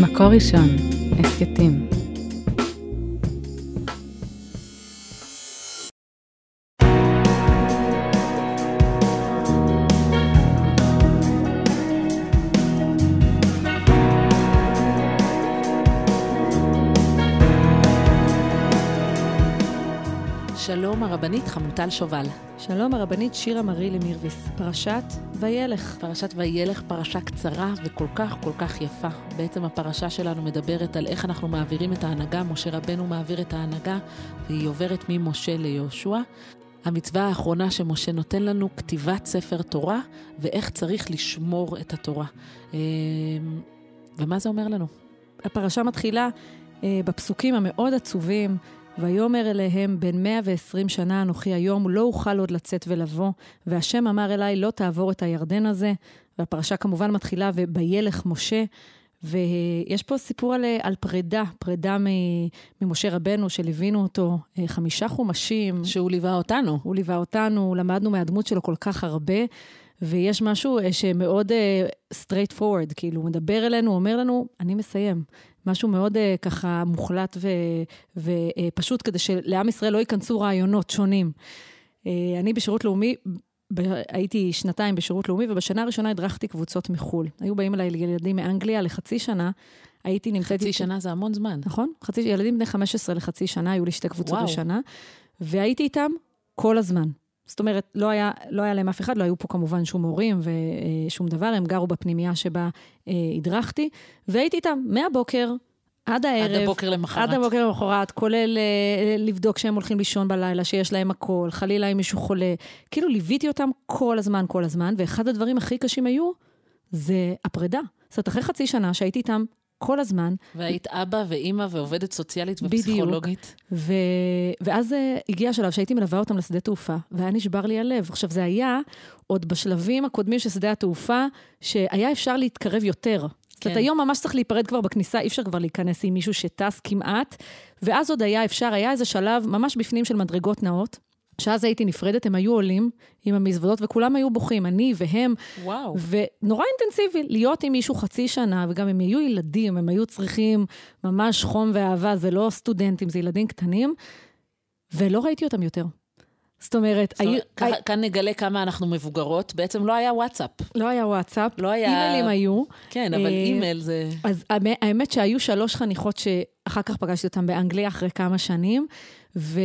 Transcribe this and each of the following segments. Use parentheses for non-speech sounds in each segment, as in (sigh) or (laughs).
מקור ראשון, הסכתים. הרבנית חמוטל שובל. שלום הרבנית שירה מרילי מירביס, פרשת וילך. פרשת וילך פרשה קצרה וכל כך כל כך יפה. בעצם הפרשה שלנו מדברת על איך אנחנו מעבירים את ההנהגה, משה רבנו מעביר את ההנהגה והיא עוברת ממשה ליהושע. המצווה האחרונה שמשה נותן לנו, כתיבת ספר תורה ואיך צריך לשמור את התורה. אה, ומה זה אומר לנו? הפרשה מתחילה אה, בפסוקים המאוד עצובים. ויאמר אליהם, בן 120 שנה אנוכי היום, לא אוכל עוד לצאת ולבוא, והשם אמר אליי, לא תעבור את הירדן הזה. והפרשה כמובן מתחילה, ובילך משה. ויש פה סיפור על, על פרידה, פרידה ממשה רבנו, שליווינו אותו אה, חמישה חומשים. שהוא ליווה אותנו. הוא ליווה אותנו, למדנו מהדמות שלו כל כך הרבה. ויש משהו אה, שמאוד uh, straight forward, כאילו, הוא מדבר אלינו, הוא אומר לנו, אני מסיים. משהו מאוד uh, ככה מוחלט ופשוט, uh, כדי שלעם ישראל לא ייכנסו רעיונות שונים. Uh, אני בשירות לאומי, ב- הייתי שנתיים בשירות לאומי, ובשנה הראשונה הדרכתי קבוצות מחו"ל. היו באים אליי ילדים מאנגליה לחצי שנה. הייתי נמצאת... חצי שנה זה המון זמן. נכון, חצי, ילדים בני 15 לחצי שנה, היו לי שתי קבוצות וואו. בשנה, והייתי איתם כל הזמן. זאת אומרת, לא היה, לא היה להם אף אחד, לא היו פה כמובן שום הורים ושום דבר, הם גרו בפנימייה שבה אה, הדרכתי, והייתי איתם מהבוקר עד הערב. עד הבוקר למחרת. עד הבוקר למחרת, כולל אה, לבדוק שהם הולכים לישון בלילה, שיש להם הכל, חלילה אם מישהו חולה. כאילו ליוויתי אותם כל הזמן, כל הזמן, ואחד הדברים הכי קשים היו, זה הפרידה. זאת אומרת, אחרי חצי שנה שהייתי איתם כל הזמן. והיית אבא ואימא ועובדת סוציאלית ופסיכולוגית. ו... ואז uh, הגיע השלב שהייתי מלווה אותם לשדה תעופה, והיה נשבר לי הלב. עכשיו, זה היה עוד בשלבים הקודמים של שדה התעופה, שהיה אפשר להתקרב יותר. כן. זאת אומרת, היום ממש צריך להיפרד כבר בכניסה, אי אפשר כבר להיכנס עם מישהו שטס כמעט, ואז עוד היה אפשר, היה איזה שלב ממש בפנים של מדרגות נאות. שאז הייתי נפרדת, הם היו עולים עם המזוודות, וכולם היו בוכים, אני והם. וואו. ונורא אינטנסיבי, להיות עם מישהו חצי שנה, וגם הם היו ילדים, הם היו צריכים ממש חום ואהבה, זה לא סטודנטים, זה ילדים קטנים, ולא ראיתי אותם יותר. זאת אומרת, היו... כאן, הי... כאן נגלה כמה אנחנו מבוגרות, בעצם לא היה וואטסאפ. לא היה וואטסאפ, לא היה... אימיילים היו. כן, אבל אימייל זה... אז האמת שהיו שלוש חניכות שאחר כך פגשתי אותן באנגליה אחרי כמה שנים, ו...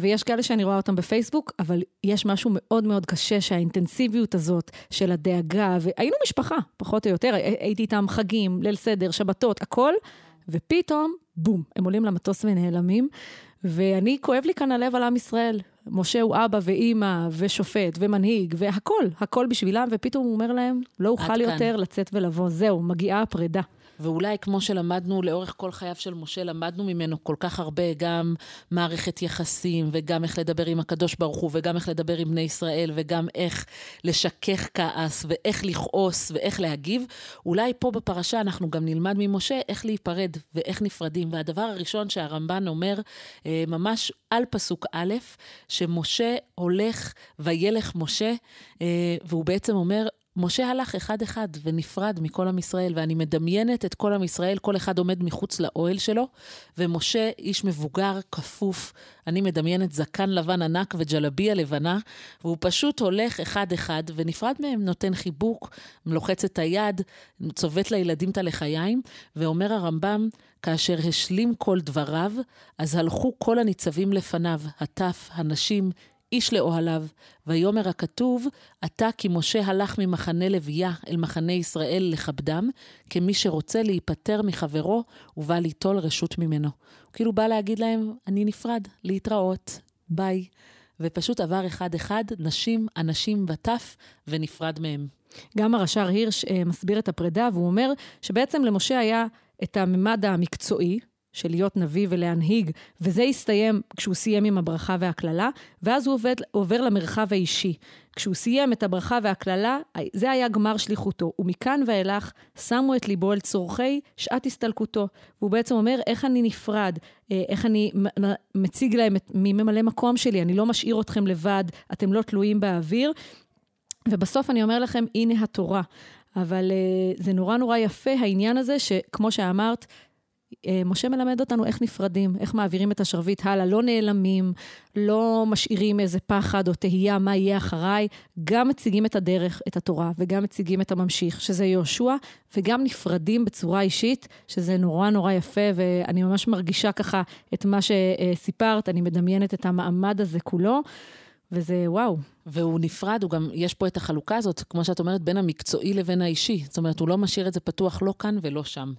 ויש כאלה שאני רואה אותם בפייסבוק, אבל יש משהו מאוד מאוד קשה שהאינטנסיביות הזאת של הדאגה, והיינו משפחה, פחות או יותר, הייתי איתם חגים, ליל סדר, שבתות, הכל, ופתאום, בום, הם עולים למטוס ונעלמים. ואני, כואב לי כאן הלב על עם ישראל. משה הוא אבא ואימא ושופט ומנהיג והכול, הכל בשבילם, ופתאום הוא אומר להם, לא אוכל יותר לצאת ולבוא, זהו, מגיעה הפרידה. ואולי כמו שלמדנו לאורך כל חייו של משה, למדנו ממנו כל כך הרבה, גם מערכת יחסים, וגם איך לדבר עם הקדוש ברוך הוא, וגם איך לדבר עם בני ישראל, וגם איך לשכך כעס, ואיך לכעוס, ואיך להגיב. אולי פה בפרשה אנחנו גם נלמד ממשה איך להיפרד, ואיך נפרדים. והדבר הראשון שהרמב"ן אומר, ממש על פסוק א', שמשה הולך וילך משה, והוא בעצם אומר, משה הלך אחד-אחד ונפרד מכל עם ישראל, ואני מדמיינת את כל עם ישראל, כל אחד עומד מחוץ לאוהל שלו, ומשה, איש מבוגר, כפוף, אני מדמיינת זקן לבן ענק וג'לביה לבנה, והוא פשוט הולך אחד-אחד ונפרד מהם, נותן חיבוק, לוחץ את היד, צובט לילדים את הלחיים, ואומר הרמב"ם, כאשר השלים כל דבריו, אז הלכו כל הניצבים לפניו, הטף, הנשים, איש לאוהליו, ויאמר הכתוב, עתה כי משה הלך ממחנה לוויה אל מחנה ישראל לכבדם, כמי שרוצה להיפטר מחברו, ובא ליטול רשות ממנו. הוא כאילו בא להגיד להם, אני נפרד, להתראות, ביי. ופשוט עבר אחד-אחד, נשים, אנשים וטף, ונפרד מהם. גם הרש"ר הירש אה, מסביר את הפרידה, והוא אומר שבעצם למשה היה את הממד המקצועי, של להיות נביא ולהנהיג, וזה הסתיים כשהוא סיים עם הברכה והקללה, ואז הוא עובד, עובר למרחב האישי. כשהוא סיים את הברכה והקללה, זה היה גמר שליחותו, ומכאן ואילך שמו את ליבו אל צורכי שעת הסתלקותו. והוא בעצם אומר, איך אני נפרד, איך אני מציג להם את מי ממלא מקום שלי, אני לא משאיר אתכם לבד, אתם לא תלויים באוויר. ובסוף אני אומר לכם, הנה התורה. אבל זה נורא נורא יפה העניין הזה, שכמו שאמרת, משה מלמד אותנו איך נפרדים, איך מעבירים את השרביט הלאה, לא נעלמים, לא משאירים איזה פחד או תהייה מה יהיה אחריי, גם מציגים את הדרך, את התורה, וגם מציגים את הממשיך, שזה יהושע, וגם נפרדים בצורה אישית, שזה נורא נורא יפה, ואני ממש מרגישה ככה את מה שסיפרת, אני מדמיינת את המעמד הזה כולו. וזה וואו. והוא נפרד, הוא גם, יש פה את החלוקה הזאת, כמו שאת אומרת, בין המקצועי לבין האישי. זאת אומרת, הוא לא משאיר את זה פתוח לא כאן ולא שם.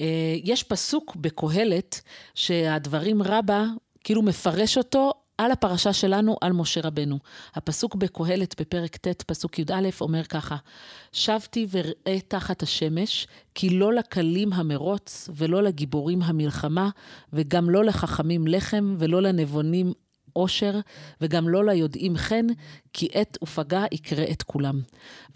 אה, יש פסוק בקהלת שהדברים רבה כאילו מפרש אותו על הפרשה שלנו, על משה רבנו. הפסוק בקהלת בפרק ט', פסוק י"א, אומר ככה: שבתי וראה תחת השמש, כי לא לקלים המרוץ, ולא לגיבורים המלחמה, וגם לא לחכמים לחם, ולא לנבונים עושר, וגם לא ליודעים חן, כי עת ופגע יקרה את כולם.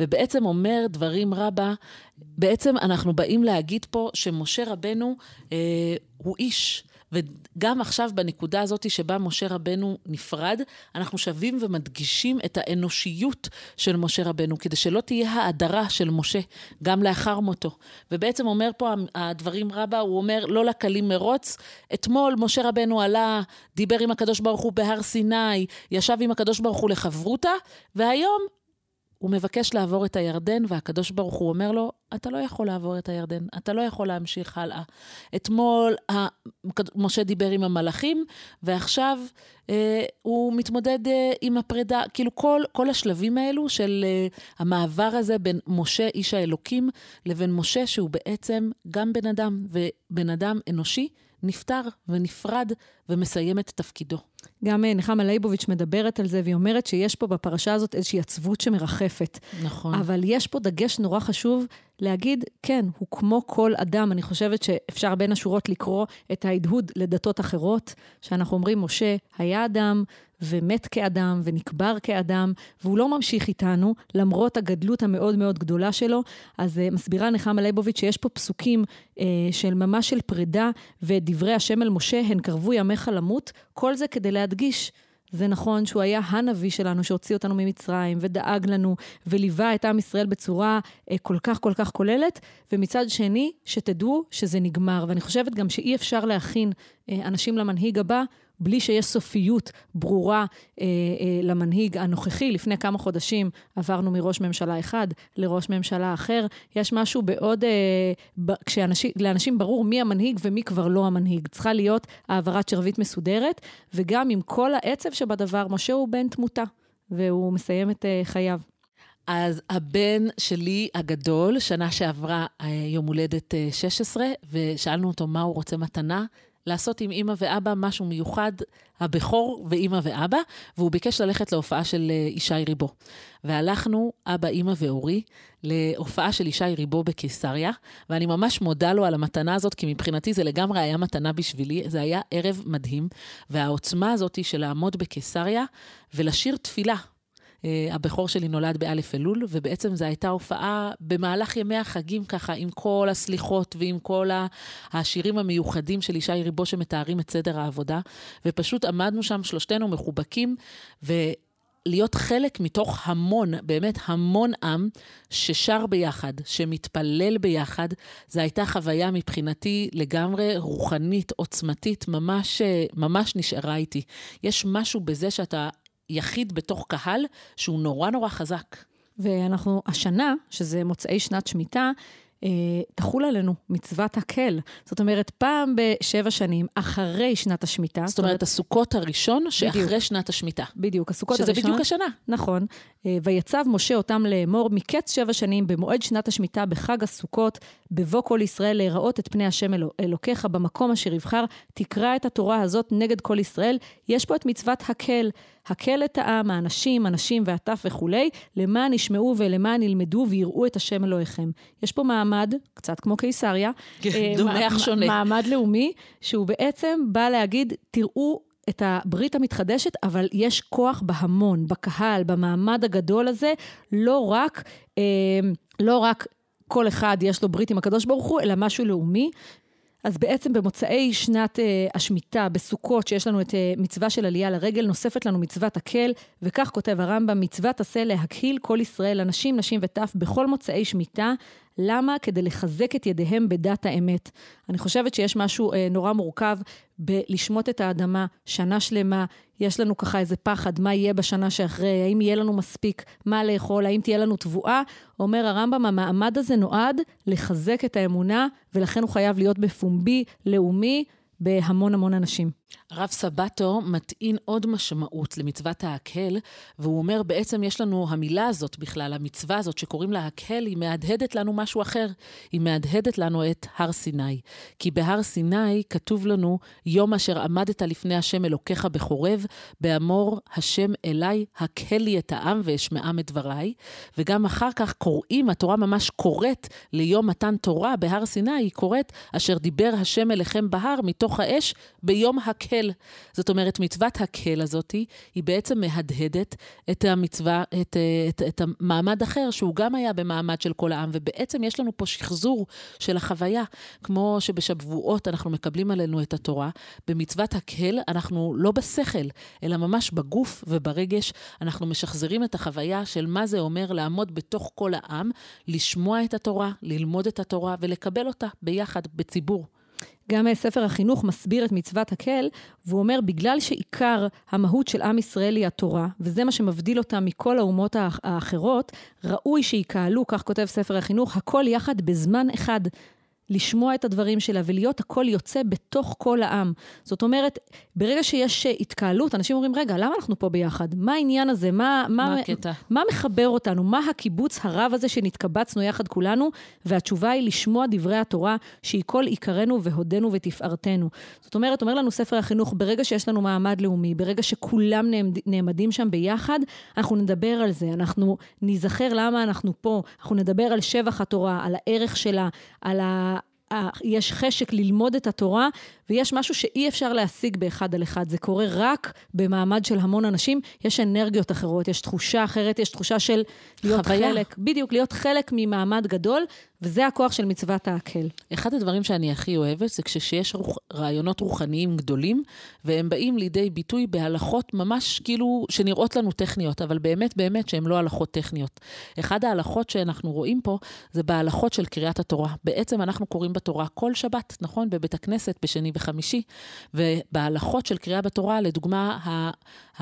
ובעצם אומר דברים רבה, בעצם אנחנו באים להגיד פה שמשה רבנו אה, הוא איש. וגם עכשיו, בנקודה הזאת שבה משה רבנו נפרד, אנחנו שבים ומדגישים את האנושיות של משה רבנו, כדי שלא תהיה האדרה של משה, גם לאחר מותו. ובעצם אומר פה הדברים רבה, הוא אומר, לא לקלים מרוץ. אתמול משה רבנו עלה, דיבר עם הקדוש ברוך הוא בהר סיני, ישב עם הקדוש ברוך הוא לחברותה, והיום הוא מבקש לעבור את הירדן, והקדוש ברוך הוא אומר לו, אתה לא יכול לעבור את הירדן, אתה לא יכול להמשיך הלאה. אתמול משה דיבר עם המלאכים, ועכשיו אה, הוא מתמודד אה, עם הפרידה. כאילו כל, כל השלבים האלו של אה, המעבר הזה בין משה, איש האלוקים, לבין משה, שהוא בעצם גם בן אדם, ובן אדם אנושי, נפטר ונפרד ומסיים את תפקידו. גם אה, נחמה ליבוביץ' מדברת על זה, והיא אומרת שיש פה בפרשה הזאת איזושהי עצבות שמרחפת. נכון. אבל יש פה דגש נורא חשוב להגיד, כן, הוא כמו כל אדם. אני חושבת שאפשר בין השורות לקרוא את ההדהוד לדתות אחרות, שאנחנו אומרים, משה היה אדם, ומת כאדם, ונקבר כאדם, והוא לא ממשיך איתנו, למרות הגדלות המאוד מאוד גדולה שלו. אז uh, מסבירה נחמה ליבוביץ' שיש פה פסוקים uh, של ממש של פרידה, ודברי השם אל משה, הן קרבו ימיך למות, כל זה כדי להדגיש. זה נכון שהוא היה הנביא שלנו, שהוציא אותנו ממצרים, ודאג לנו, וליווה את עם ישראל בצורה אה, כל כך כל כך כוללת, ומצד שני, שתדעו שזה נגמר. ואני חושבת גם שאי אפשר להכין אה, אנשים למנהיג הבא בלי שיש סופיות ברורה אה, אה, למנהיג הנוכחי. לפני כמה חודשים עברנו מראש ממשלה אחד לראש ממשלה אחר. יש משהו בעוד, אה, ב, כשלאנשים ברור מי המנהיג ומי כבר לא המנהיג. צריכה להיות העברת שרביט מסודרת, וגם עם כל העצב שבדבר, משה הוא בן תמותה, והוא מסיים את אה, חייו. אז הבן שלי הגדול, שנה שעברה אה, יום הולדת 16, אה, ושאלנו אותו מה הוא רוצה מתנה. לעשות עם אימא ואבא משהו מיוחד, הבכור ואימא ואבא, והוא ביקש ללכת להופעה של אה, ישי ריבו. והלכנו, אבא, אימא ואורי, להופעה של ישי ריבו בקיסריה, ואני ממש מודה לו על המתנה הזאת, כי מבחינתי זה לגמרי היה מתנה בשבילי, זה היה ערב מדהים, והעוצמה הזאת של לעמוד בקיסריה ולשיר תפילה. אה, הבכור שלי נולד באלף אלול, ובעצם זו הייתה הופעה במהלך ימי החגים ככה, עם כל הסליחות ועם כל השירים המיוחדים של ישי ריבו שמתארים את סדר העבודה, ופשוט עמדנו שם שלושתנו מחובקים, ו... להיות חלק מתוך המון, באמת המון עם ששר ביחד, שמתפלל ביחד, זו הייתה חוויה מבחינתי לגמרי רוחנית, עוצמתית, ממש, ממש נשארה איתי. יש משהו בזה שאתה יחיד בתוך קהל שהוא נורא נורא חזק. ואנחנו, השנה, שזה מוצאי שנת שמיטה, אה, תחול עלינו מצוות הקל. זאת אומרת, פעם בשבע שנים, אחרי שנת השמיטה. זאת אומרת, הסוכות הראשון שאחרי בדיוק, שנת השמיטה. בדיוק, הסוכות שזה הראשון. שזה בדיוק השנה. נכון. אה, ויצב משה אותם לאמור, מקץ שבע שנים, במועד שנת השמיטה, בחג הסוכות, בבוא כל ישראל להיראות את פני השם אלו, אלוקיך במקום אשר יבחר, תקרא את התורה הזאת נגד כל ישראל. יש פה את מצוות הקל. הקל את העם, האנשים, הנשים והטף וכולי, למען ישמעו ולמען ילמדו ויראו את השם אלוהיכם. יש פה מעמד, קצת כמו קיסריה, כן, אה, דומח שונה. מעמד לאומי, שהוא בעצם בא להגיד, תראו את הברית המתחדשת, אבל יש כוח בהמון, בקהל, במעמד הגדול הזה, לא רק, אה, לא רק כל אחד יש לו ברית עם הקדוש ברוך הוא, אלא משהו לאומי. אז בעצם במוצאי שנת uh, השמיטה, בסוכות, שיש לנו את uh, מצווה של עלייה לרגל, נוספת לנו מצוות הקל, וכך כותב הרמב"ם, מצוות עשה להקהיל כל ישראל, אנשים, נשים וטף, בכל מוצאי שמיטה, למה? כדי לחזק את ידיהם בדת האמת. אני חושבת שיש משהו אה, נורא מורכב בלשמוט את האדמה שנה שלמה. יש לנו ככה איזה פחד, מה יהיה בשנה שאחרי, האם יהיה לנו מספיק מה לאכול, האם תהיה לנו תבואה. אומר הרמב"ם, המעמד הזה נועד לחזק את האמונה, ולכן הוא חייב להיות בפומבי, לאומי, בהמון המון אנשים. הרב סבטו מטעין עוד משמעות למצוות ההקהל, והוא אומר, בעצם יש לנו המילה הזאת בכלל, המצווה הזאת שקוראים לה הקהל, היא מהדהדת לנו משהו אחר. היא מהדהדת לנו את הר סיני. כי בהר סיני כתוב לנו, יום אשר עמדת לפני השם אלוקיך בחורב, באמור השם אליי, הקהל לי את העם ואשמעם את דבריי. וגם אחר כך קוראים, התורה ממש קוראת ליום מתן תורה בהר סיני, היא קוראת, אשר דיבר השם אליכם בהר מתוך האש ביום הקהל. הקל. זאת אומרת, מצוות הקל הזאת היא בעצם מהדהדת את המצווה, את, את, את המעמד אחר, שהוא גם היה במעמד של כל העם, ובעצם יש לנו פה שחזור של החוויה. כמו שבשבועות אנחנו מקבלים עלינו את התורה, במצוות הקל אנחנו לא בשכל, אלא ממש בגוף וברגש, אנחנו משחזרים את החוויה של מה זה אומר לעמוד בתוך כל העם, לשמוע את התורה, ללמוד את התורה ולקבל אותה ביחד, בציבור. גם ספר החינוך מסביר את מצוות הקל, והוא אומר, בגלל שעיקר המהות של עם ישראל היא התורה, וזה מה שמבדיל אותם מכל האומות האחרות, ראוי שיקהלו, כך כותב ספר החינוך, הכל יחד בזמן אחד. לשמוע את הדברים שלה ולהיות הכל יוצא בתוך כל העם. זאת אומרת, ברגע שיש התקהלות, אנשים אומרים, רגע, למה אנחנו פה ביחד? מה העניין הזה? מה, מה, מה הקטע? מה מחבר אותנו? מה הקיבוץ הרב הזה שנתקבצנו יחד כולנו? והתשובה היא לשמוע דברי התורה, שהיא כל עיקרנו והודנו ותפארתנו. זאת אומרת, אומר לנו ספר החינוך, ברגע שיש לנו מעמד לאומי, ברגע שכולם נעמדים שם ביחד, אנחנו נדבר על זה, אנחנו ניזכר למה אנחנו פה, אנחנו נדבר על שבח התורה, על הערך שלה, על ה... יש חשק ללמוד את התורה, ויש משהו שאי אפשר להשיג באחד על אחד. זה קורה רק במעמד של המון אנשים. יש אנרגיות אחרות, יש תחושה אחרת, יש תחושה של להיות חוויה. חלק, בדיוק, להיות חלק ממעמד גדול, וזה הכוח של מצוות ההקל. אחד הדברים שאני הכי אוהבת זה כשיש רוח, רעיונות רוחניים גדולים, והם באים לידי ביטוי בהלכות ממש כאילו שנראות לנו טכניות, אבל באמת באמת שהן לא הלכות טכניות. אחד ההלכות שאנחנו רואים פה זה בהלכות של קריאת התורה. בעצם אנחנו קוראים בתורה כל שבת, נכון? בבית הכנסת, בשני וחמישי. ובהלכות של קריאה בתורה, לדוגמה, ה,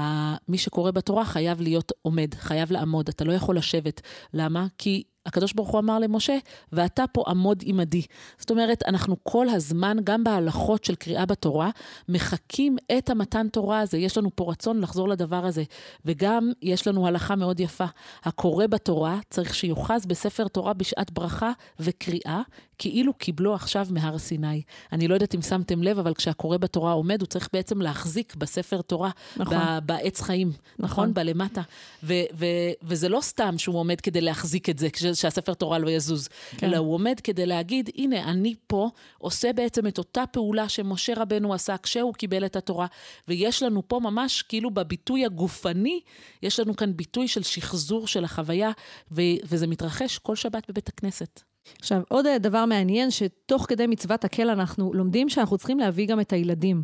ה, מי שקורא בתורה חייב להיות עומד, חייב לעמוד. אתה לא יכול לשבת. למה? כי הקדוש ברוך הוא אמר למשה, ואתה פה עמוד עמדי. זאת אומרת, אנחנו כל הזמן, גם בהלכות של קריאה בתורה, מחקים את המתן תורה הזה. יש לנו פה רצון לחזור לדבר הזה. וגם יש לנו הלכה מאוד יפה. הקורא בתורה צריך שיוחז בספר תורה בשעת ברכה וקריאה, כאילו קיבלו עכשיו מהר סיני. אני לא יודעת אם שמתם לב, אבל כשהקורא בתורה עומד, הוא צריך בעצם להחזיק בספר תורה, נכון. בעץ חיים, נכון? נכון? בלמטה. ו- ו- וזה לא סתם שהוא עומד כדי להחזיק את זה, שהספר תורה לא יזוז, כן. אלא הוא עומד כדי להגיד, הנה, אני פה עושה בעצם את אותה פעולה שמשה רבנו עשה כשהוא קיבל את התורה, ויש לנו פה ממש, כאילו בביטוי הגופני, יש לנו כאן ביטוי של שחזור של החוויה, ו- וזה מתרחש כל שבת בבית הכנסת. עכשיו, עוד דבר מעניין, שתוך כדי מצוות הקל אנחנו לומדים שאנחנו צריכים להביא גם את הילדים.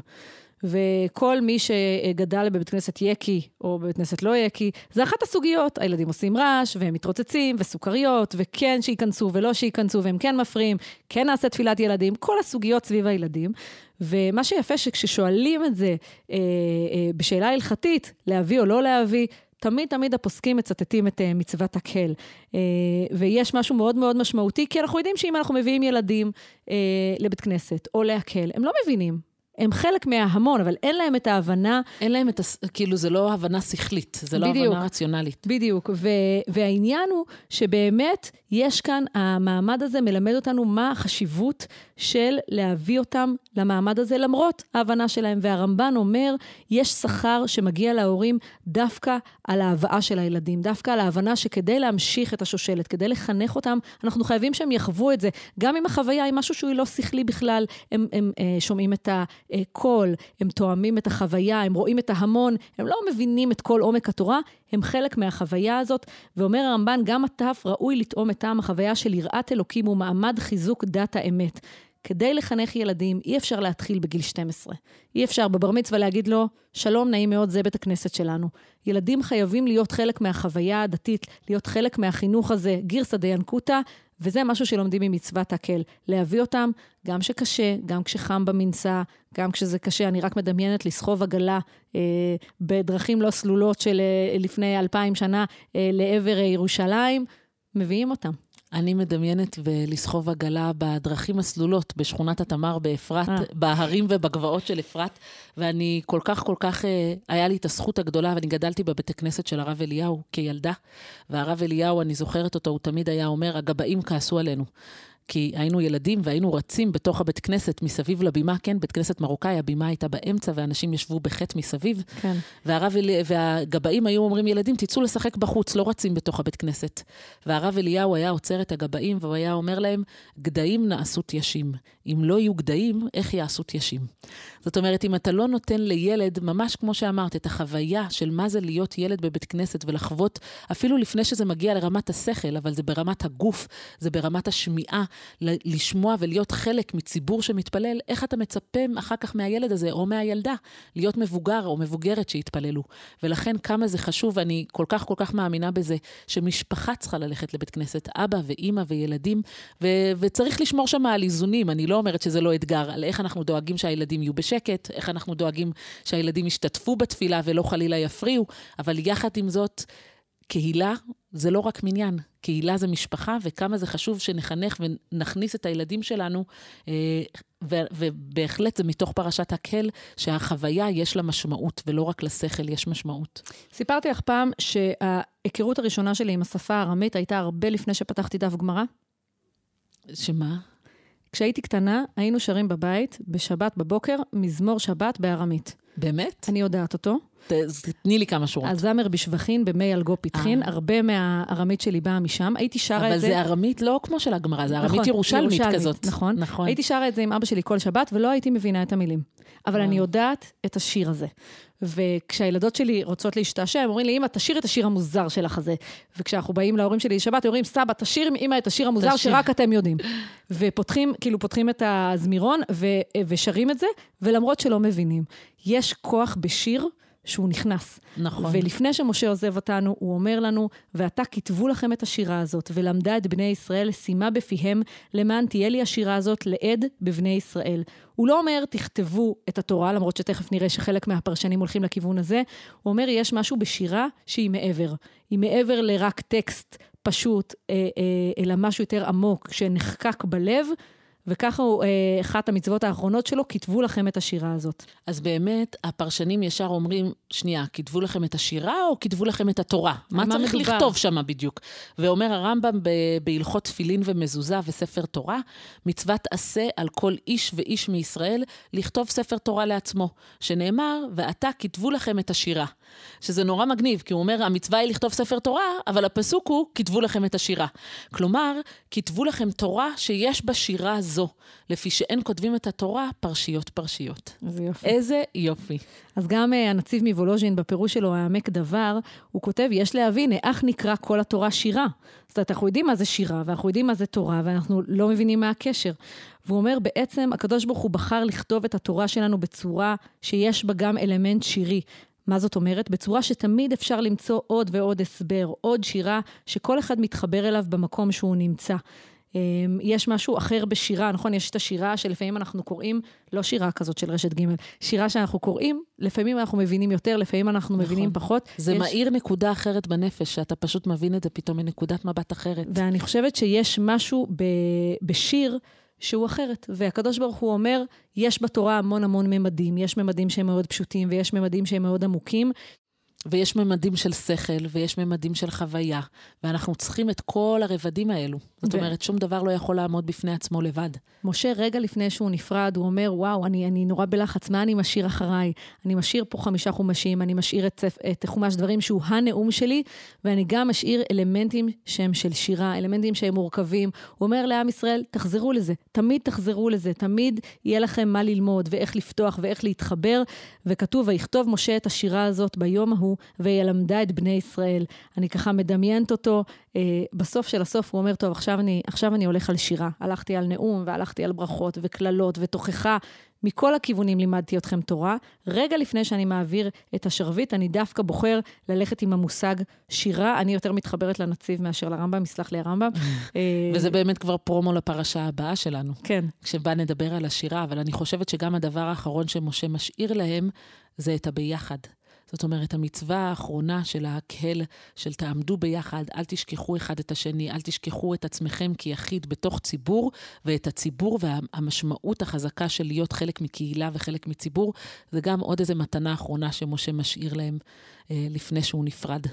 וכל מי שגדל בבית כנסת יקי, או בבית כנסת לא יקי, זה אחת הסוגיות. הילדים עושים רעש, והם מתרוצצים, וסוכריות, וכן שייכנסו ולא שייכנסו, והם כן מפריעים, כן נעשה תפילת ילדים, כל הסוגיות סביב הילדים. ומה שיפה שכששואלים את זה אה, אה, בשאלה הלכתית, להביא או לא להביא, תמיד תמיד הפוסקים מצטטים את uh, מצוות הקל. Uh, ויש משהו מאוד מאוד משמעותי, כי אנחנו יודעים שאם אנחנו מביאים ילדים uh, לבית כנסת או להקל, הם לא מבינים. הם חלק מההמון, אבל אין להם את ההבנה. אין להם את, ה... כאילו, זה לא הבנה שכלית, זה לא בדיוק, הבנה רציונלית. בדיוק, ו... והעניין הוא שבאמת יש כאן, המעמד הזה מלמד אותנו מה החשיבות של להביא אותם למעמד הזה, למרות ההבנה שלהם. והרמב"ן אומר, יש שכר שמגיע להורים דווקא על ההבאה של הילדים, דווקא על ההבנה שכדי להמשיך את השושלת, כדי לחנך אותם, אנחנו חייבים שהם יחוו את זה. גם אם החוויה היא משהו שהוא לא שכלי בכלל, הם, הם, הם אה, שומעים את הקול, הם תואמים את החוויה, הם רואים את ההמון, הם לא מבינים את כל עומק התורה, הם חלק מהחוויה הזאת. ואומר הרמב"ן, גם הטף ראוי לטעום את טעם החוויה של יראת אלוקים ומעמד חיזוק דת האמת. כדי לחנך ילדים, אי אפשר להתחיל בגיל 12. אי אפשר בבר מצווה להגיד לו, שלום, נעים מאוד, זה בית הכנסת שלנו. ילדים חייבים להיות חלק מהחוויה הדתית, להיות חלק מהחינוך הזה, גירסא דיינקותא, וזה משהו שלומדים ממצוות הקל. להביא אותם, גם כשקשה, גם כשחם במנסה, גם כשזה קשה. אני רק מדמיינת לסחוב עגלה אה, בדרכים לא סלולות של אה, לפני אלפיים שנה אה, לעבר אה, ירושלים, מביאים אותם. אני מדמיינת ולסחוב עגלה בדרכים הסלולות בשכונת התמר באפרת, אה. בהרים ובגבעות של אפרת, ואני כל כך, כל כך, אה, היה לי את הזכות הגדולה, ואני גדלתי בבית הכנסת של הרב אליהו כילדה, והרב אליהו, אני זוכרת אותו, הוא תמיד היה אומר, הגבאים כעסו עלינו. כי היינו ילדים והיינו רצים בתוך הבית כנסת מסביב לבימה, כן, בית כנסת מרוקאי, הבימה הייתה באמצע ואנשים ישבו בחטא מסביב. כן. והרב, והגבאים היו אומרים, ילדים, תצאו לשחק בחוץ, לא רצים בתוך הבית כנסת. והרב אליהו היה עוצר את הגבאים והוא היה אומר להם, גדיים נעשו תיישים. אם לא יהיו גדיים, איך יעשו תיישים? זאת אומרת, אם אתה לא נותן לילד, ממש כמו שאמרת, את החוויה של מה זה להיות ילד בבית כנסת ולחוות, אפילו לפני שזה מגיע לרמת השכל, אבל זה ברמת הגוף, זה ברמת השמיעה, לשמוע ולהיות חלק מציבור שמתפלל, איך אתה מצפה אחר כך מהילד הזה או מהילדה להיות מבוגר או מבוגרת שיתפללו. ולכן כמה זה חשוב, ואני כל כך כל כך מאמינה בזה, שמשפחה צריכה ללכת לבית כנסת, אבא ואימא וילדים, ו- וצריך לשמור שם על איזונים. אני לא אומרת שזה לא אתגר, על איך אנחנו דואגים שהילדים יהיו בשקט, איך אנחנו דואגים שהילדים ישתתפו בתפילה ולא חלילה יפריעו, אבל יחד עם זאת, קהילה זה לא רק מניין, קהילה זה משפחה, וכמה זה חשוב שנחנך ונכניס את הילדים שלנו, אה, ובהחלט זה מתוך פרשת הקהל, שהחוויה יש לה משמעות, ולא רק לשכל יש משמעות. סיפרתי לך פעם שההיכרות הראשונה שלי עם השפה הארמית הייתה הרבה לפני שפתחתי דף גמרא. שמה? כשהייתי קטנה, היינו שרים בבית, בשבת בבוקר, מזמור שבת בארמית. באמת? אני יודעת אותו. תני לי כמה שורות. הזמר בשבחין במי אלגו פיתחין, אה. הרבה מהארמית שלי באה משם. הייתי שרה את זה... אבל זה ארמית לא כמו של הגמרא, זה ארמית נכון, ירושלמית כזאת. נכון, נכון. הייתי שרה את זה עם אבא שלי כל שבת, ולא הייתי מבינה את המילים. אבל אני יודעת את השיר הזה. וכשהילדות שלי רוצות להשתעשע, הם אומרים לי, אמא, תשאיר את השיר המוזר שלך הזה. וכשאנחנו באים להורים שלי לשבת, הם אומרים, סבא, תשאיר עם אמא את השיר המוזר תשאיר. שרק אתם יודעים. ופותחים, כאילו, פותחים את הזמירון ו- ושרים את זה, ולמרות שלא מבינים. יש כוח בשיר. שהוא נכנס. נכון. ולפני שמשה עוזב אותנו, הוא אומר לנו, ועתה כתבו לכם את השירה הזאת, ולמדה את בני ישראל שימה בפיהם, למען תהיה לי השירה הזאת לעד בבני ישראל. הוא לא אומר, תכתבו את התורה, למרות שתכף נראה שחלק מהפרשנים הולכים לכיוון הזה, הוא אומר, יש משהו בשירה שהיא מעבר. היא מעבר לרק טקסט פשוט, אה, אה, אלא משהו יותר עמוק, שנחקק בלב, וככה הוא, אה, אחת המצוות האחרונות שלו, כתבו לכם את השירה הזאת. אז באמת, הפרשנים ישר אומרים, שנייה, כתבו לכם את השירה או כתבו לכם את התורה? מה, מה צריך מדובר? לכתוב שם בדיוק? ואומר הרמב"ם בהלכות תפילין ומזוזה וספר תורה, מצוות עשה על כל איש ואיש מישראל לכתוב ספר תורה לעצמו, שנאמר, ועתה כתבו לכם את השירה. שזה נורא מגניב, כי הוא אומר, המצווה היא לכתוב ספר תורה, אבל הפסוק הוא, כתבו לכם את השירה. כלומר, כתבו לכם תורה שיש בה שירה זו, לפי שאין כותבים את התורה פרשיות פרשיות. איזה יופי. איזה יופי. אז גם uh, הנציב מוולוז'ין, בפירוש שלו, העמק דבר, הוא כותב, יש להבין, איך נקרא כל התורה שירה. זאת אומרת, אנחנו יודעים מה זה שירה, ואנחנו יודעים מה זה תורה, ואנחנו לא מבינים מה הקשר. והוא אומר, בעצם, הקדוש ברוך הוא בחר לכתוב את התורה שלנו בצורה שיש בה גם אלמנט שירי. מה זאת אומרת? בצורה שתמיד אפשר למצוא עוד ועוד הסבר, עוד שירה שכל אחד מתחבר אליו במקום שהוא נמצא. אמ, יש משהו אחר בשירה, נכון? יש את השירה שלפעמים אנחנו קוראים, לא שירה כזאת של רשת ג', שירה שאנחנו קוראים, לפעמים אנחנו מבינים יותר, לפעמים אנחנו נכון. מבינים פחות. זה יש... מאיר נקודה אחרת בנפש, שאתה פשוט מבין את זה פתאום מנקודת מבט אחרת. ואני חושבת שיש משהו ב... בשיר, שהוא אחרת. והקדוש ברוך הוא אומר, יש בתורה המון המון ממדים, יש ממדים שהם מאוד פשוטים ויש ממדים שהם מאוד עמוקים, ויש ממדים של שכל, ויש ממדים של חוויה, ואנחנו צריכים את כל הרבדים האלו. זאת ו... אומרת, שום דבר לא יכול לעמוד בפני עצמו לבד. משה, רגע לפני שהוא נפרד, הוא אומר, וואו, אני, אני נורא בלחץ, מה אני משאיר אחריי? אני משאיר פה חמישה חומשים, אני משאיר את, את חומש דברים שהוא הנאום שלי, ואני גם משאיר אלמנטים שהם של שירה, אלמנטים שהם מורכבים. הוא אומר לעם ישראל, תחזרו לזה, תמיד תחזרו לזה, תמיד יהיה לכם מה ללמוד, ואיך לפתוח, ואיך להתחבר. וכתוב, ויכתוב משה את השירה הזאת ביום ההוא. וילמדה את בני ישראל. אני ככה מדמיינת אותו, אה, בסוף של הסוף הוא אומר, טוב, עכשיו אני, עכשיו אני הולך על שירה. הלכתי על נאום והלכתי על ברכות וקללות ותוכחה. מכל הכיוונים לימדתי אתכם תורה. רגע לפני שאני מעביר את השרביט, אני דווקא בוחר ללכת עם המושג שירה. אני יותר מתחברת לנציב מאשר לרמב"ם, יסלח לי הרמב"ם. (laughs) אה, וזה באמת כבר פרומו לפרשה הבאה שלנו. כן. כשבה נדבר על השירה, אבל אני חושבת שגם הדבר האחרון שמשה משאיר להם, זה את הביחד. זאת אומרת, המצווה האחרונה של ההקהל, של תעמדו ביחד, אל תשכחו אחד את השני, אל תשכחו את עצמכם כיחיד בתוך ציבור, ואת הציבור והמשמעות החזקה של להיות חלק מקהילה וחלק מציבור, זה גם עוד איזו מתנה אחרונה שמשה משאיר להם אה, לפני שהוא נפרד.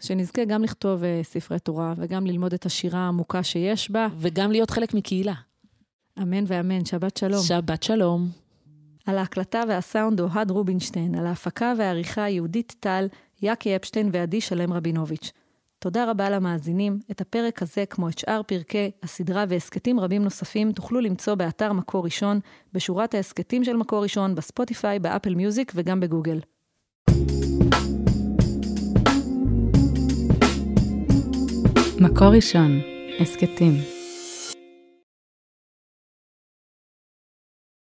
שנזכה גם לכתוב אה, ספרי תורה וגם ללמוד את השירה העמוקה שיש בה. וגם להיות חלק מקהילה. אמן ואמן, שבת שלום. שבת שלום. על ההקלטה והסאונד אוהד רובינשטיין, על ההפקה והעריכה יהודית טל, יאקי אפשטיין ועדי שלם רבינוביץ'. תודה רבה למאזינים. את הפרק הזה, כמו את שאר פרקי הסדרה והסכתים רבים נוספים, תוכלו למצוא באתר מקור ראשון, בשורת ההסכתים של מקור ראשון, בספוטיפיי, באפל מיוזיק וגם בגוגל. מקור ראשון, הסכתים.